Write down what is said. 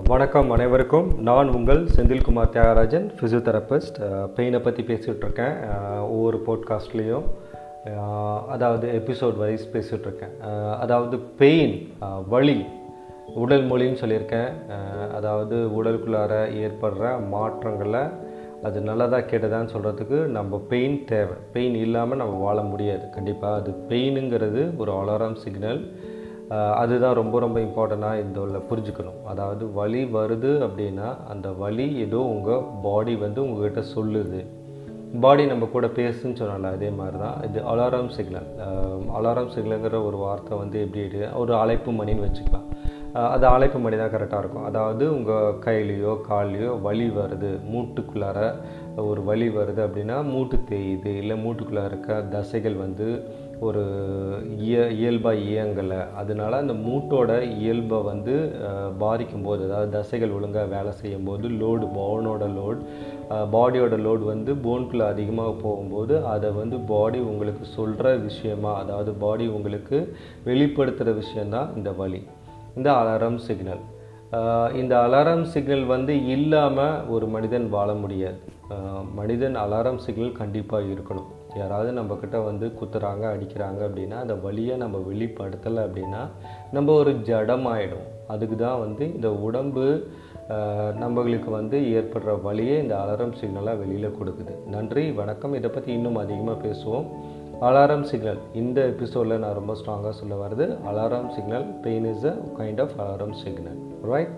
வணக்கம் அனைவருக்கும். நான் உங்கள் செந்தில்குமார் தியாகராஜன் ஃபிசியோதெரபிஸ்ட் பெயினை பற்றி பேசிகிட்ருக்கேன் ஒவ்வொரு போட்காஸ்ட்லேயும் அதாவது எபிசோட் வைஸ் பேசிகிட்ருக்கேன் அதாவது பெயின் வழி உடல் மொழின்னு சொல்லியிருக்கேன். அதாவது உடலுக்குள்ளார ஏற்படுற மாற்றங்களை அது நல்லதாக கெட்டதான்னு சொல்கிறதுக்கு நம்ம பெயின் தேவை. பெயின் இல்லாமல் நம்ம வாழ முடியாது. கண்டிப்பாக அது பெயினுங்கிறது ஒரு அலாரம் சிக்னல் அதுதான் ரொம்ப ரொம்ப இம்பார்ட்டண்ட்டாக இந்த உள்ள புரிஞ்சுக்கணும். அதாவது வலி வருது அப்படின்னா அந்த வலி ஏதோ உங்கள் பாடி வந்து உங்ககிட்ட சொல்லுது. பாடி நம்ம கூட பேசுன்னு சொன்னால அதே மாதிரி தான் இது அலாரம் சிக்னல் அலாரம் சிக்னலுங்கிற ஒரு வார்த்தை வந்து எப்படி ஒரு அழைப்பு மணின்னு வச்சுக்கலாம். அது அழைப்பு மணி தான் கரெக்டாக இருக்கும். அதாவது உங்கள் கையிலையோ கால்லையோ வலி வருது. மூட்டுக்குள்ளார ஒரு வலி வருது அப்படின்னா மூட்டு தேயுது. இல்லை மூட்டுக்குள்ளார இருக்க தசைகள் வந்து ஒரு இய இயல்பாக இயங்கலை. அதனால் அந்த மூட்டோட இயல்பை வந்து பாதிக்கும் போது அதாவது தசைகள் ஒழுங்காக வேலை செய்யும் போது லோடு போனோட லோட் பாடியோட லோடு வந்து போனுக்குள்ளே அதிகமாக போகும்போது அதை வந்து பாடி உங்களுக்கு சொல்கிற விஷயமா அதாவது பாடி உங்களுக்கு வெளிப்படுத்துகிற விஷயந்தான் இந்த வழி இந்த அலாரம் சிக்னல் இந்த அலாரம் சிக்னல் வந்து இல்லாமல் ஒரு மனிதன் வாழ முடியாது. மனிதன் அலாரம் சிக்னல் கண்டிப்பாக இருக்கணும். யாராவது நம்மக்கிட்ட வந்து குத்துறாங்க அடிக்கிறாங்க அப்படின்னா அந்த வழியை நம்ம வெளிப்படுத்தலை அப்படின்னா நம்ம ஒரு ஜடமாயிடும் அதுக்கு தான் வந்து இந்த உடம்பு நம்மளுக்கு வந்து ஏற்படுற வழியே இந்த அலாரம் சிக்னலாக வெளியில் கொடுக்குது. நன்றி வணக்கம். இதை பற்றி இன்னும் அதிகமாக பேசுவோம். Alarm signal. இந்த எபிசோடில் நான் ரொம்ப ஸ்ட்ராங்காக சொல்ல வருது alarm signal. Pain is a kind of alarm signal right